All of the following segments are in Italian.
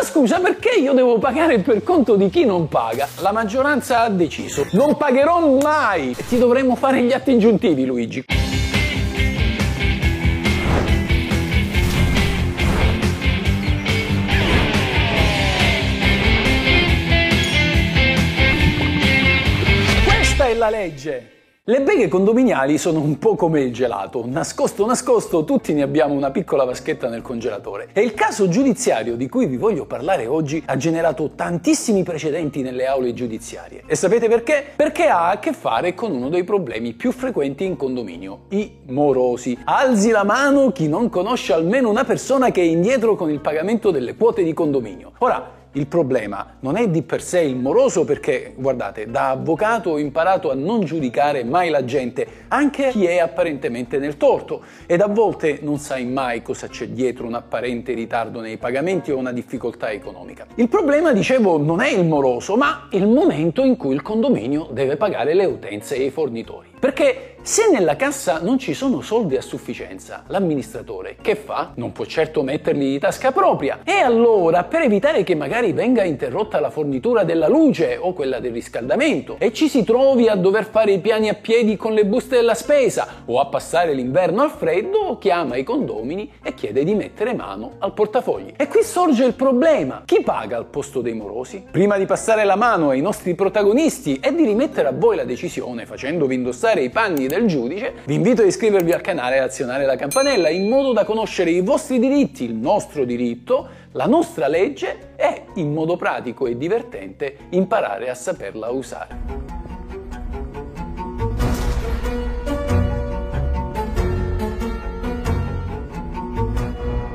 Ma scusa, perché io devo pagare per conto di chi non paga? La maggioranza ha deciso. Non pagherò mai! E ti dovremmo fare gli atti ingiuntivi, Luigi. Questa è la legge! Le beghe condominiali sono un po' come il gelato, nascosto nascosto tutti ne abbiamo una piccola vaschetta nel congelatore. E il caso giudiziario di cui vi voglio parlare oggi ha generato tantissimi precedenti nelle aule giudiziarie. E sapete perché? Perché ha a che fare con uno dei problemi più frequenti in condominio, i morosi. Alzi la mano chi non conosce almeno una persona che è indietro con il pagamento delle quote di condominio. Ora, il problema non è di per sé il moroso perché, guardate, da avvocato ho imparato a non giudicare mai la gente, anche chi è apparentemente nel torto, ed a volte non sai mai cosa c'è dietro un apparente ritardo nei pagamenti o una difficoltà economica. Il problema, dicevo, non è il moroso, ma il momento in cui il condominio deve pagare le utenze e i fornitori. Perché se nella cassa non ci sono soldi a sufficienza, l'amministratore che fa? Non può certo metterli in tasca propria. E allora, per evitare che magari venga interrotta la fornitura della luce o quella del riscaldamento e ci si trovi a dover fare i piani a piedi con le buste della spesa o a passare l'inverno al freddo, chiama i condomini e chiede di mettere mano al portafogli. E qui sorge il problema. Chi paga al posto dei morosi? Prima di passare la mano ai nostri protagonisti e di rimettere a voi la decisione facendovi indossare indossare i panni del giudice, vi invito a iscrivervi al canale e azionare la campanella in modo da conoscere i vostri diritti, il nostro diritto, la nostra legge e, in modo pratico e divertente, imparare a saperla usare.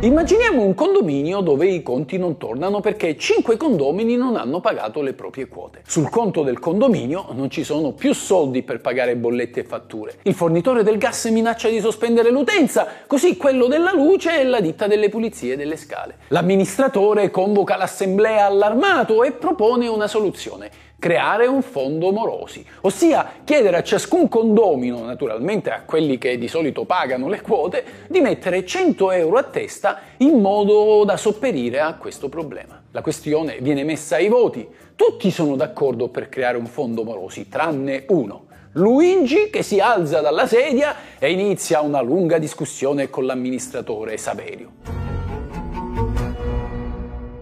Immaginiamo un condominio dove i conti non tornano perché 5 condomini non hanno pagato le proprie quote. Sul conto del condominio non ci sono più soldi per pagare bollette e fatture. Il fornitore del gas minaccia di sospendere l'utenza, così quello della luce e la ditta delle pulizie delle scale. L'amministratore convoca l'assemblea allarmato e propone una soluzione creare un fondo morosi, ossia chiedere a ciascun condomino, naturalmente a quelli che di solito pagano le quote, di mettere 100 euro a testa in modo da sopperire a questo problema. La questione viene messa ai voti, tutti sono d'accordo per creare un fondo morosi, tranne uno. Luigi che si alza dalla sedia e inizia una lunga discussione con l'amministratore Saverio.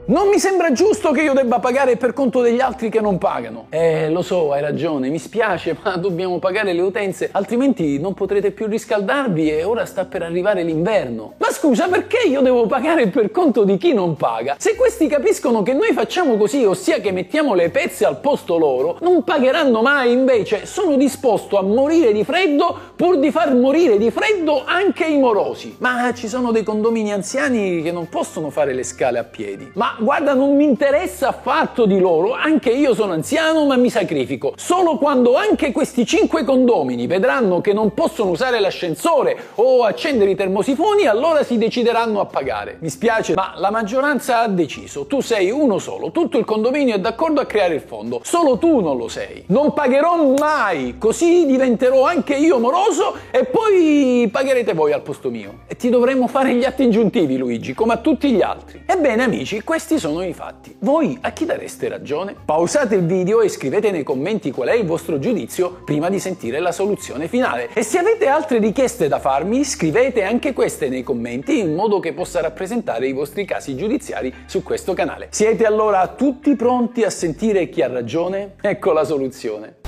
Non mi sembra giusto che io debba pagare per conto degli altri che non pagano. Eh, lo so, hai ragione, mi spiace, ma dobbiamo pagare le utenze, altrimenti non potrete più riscaldarvi e ora sta per arrivare l'inverno. Ma scusa, perché io devo pagare per conto di chi non paga? Se questi capiscono che noi facciamo così, ossia che mettiamo le pezze al posto loro, non pagheranno mai, invece sono disposto a morire di freddo pur di far morire di freddo anche i morosi. Ma ci sono dei condomini anziani che non possono fare le scale a piedi. Ma guarda non mi interessa affatto di loro, anche io sono anziano ma mi sacrifico. Solo quando anche questi cinque condomini vedranno che non possono usare l'ascensore o accendere i termosifoni, allora si decideranno a pagare. Mi spiace, ma la maggioranza ha deciso. Tu sei uno solo, tutto il condominio è d'accordo a creare il fondo, solo tu non lo sei. Non pagherò mai, così diventerò anche io moroso e poi pagherete voi al posto mio. E ti dovremmo fare gli atti ingiuntivi, Luigi, come a tutti gli altri. Ebbene, amici, questo questi sono i fatti. Voi a chi dareste ragione? Pausate il video e scrivete nei commenti qual è il vostro giudizio prima di sentire la soluzione finale. E se avete altre richieste da farmi, scrivete anche queste nei commenti in modo che possa rappresentare i vostri casi giudiziari su questo canale. Siete allora tutti pronti a sentire chi ha ragione? Ecco la soluzione.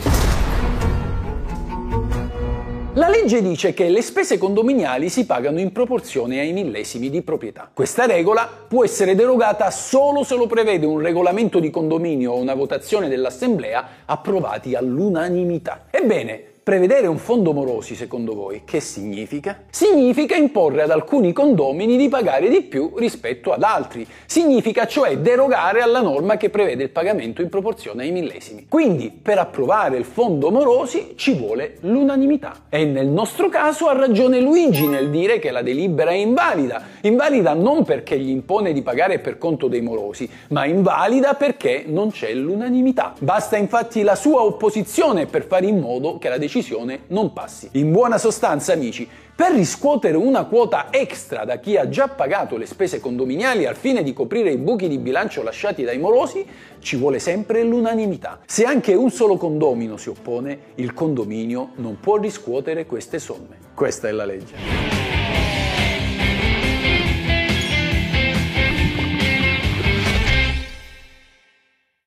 La legge dice che le spese condominiali si pagano in proporzione ai millesimi di proprietà. Questa regola può essere derogata solo se lo prevede un regolamento di condominio o una votazione dell'assemblea approvati all'unanimità. Ebbene, Prevedere un fondo morosi, secondo voi, che significa? Significa imporre ad alcuni condomini di pagare di più rispetto ad altri. Significa cioè derogare alla norma che prevede il pagamento in proporzione ai millesimi. Quindi, per approvare il fondo morosi ci vuole l'unanimità. E nel nostro caso ha ragione Luigi nel dire che la delibera è invalida. Invalida non perché gli impone di pagare per conto dei morosi, ma invalida perché non c'è l'unanimità. Basta infatti la sua opposizione per fare in modo che la decisione decisione non passi. In buona sostanza, amici, per riscuotere una quota extra da chi ha già pagato le spese condominiali al fine di coprire i buchi di bilancio lasciati dai morosi, ci vuole sempre l'unanimità. Se anche un solo condomino si oppone, il condominio non può riscuotere queste somme. Questa è la legge.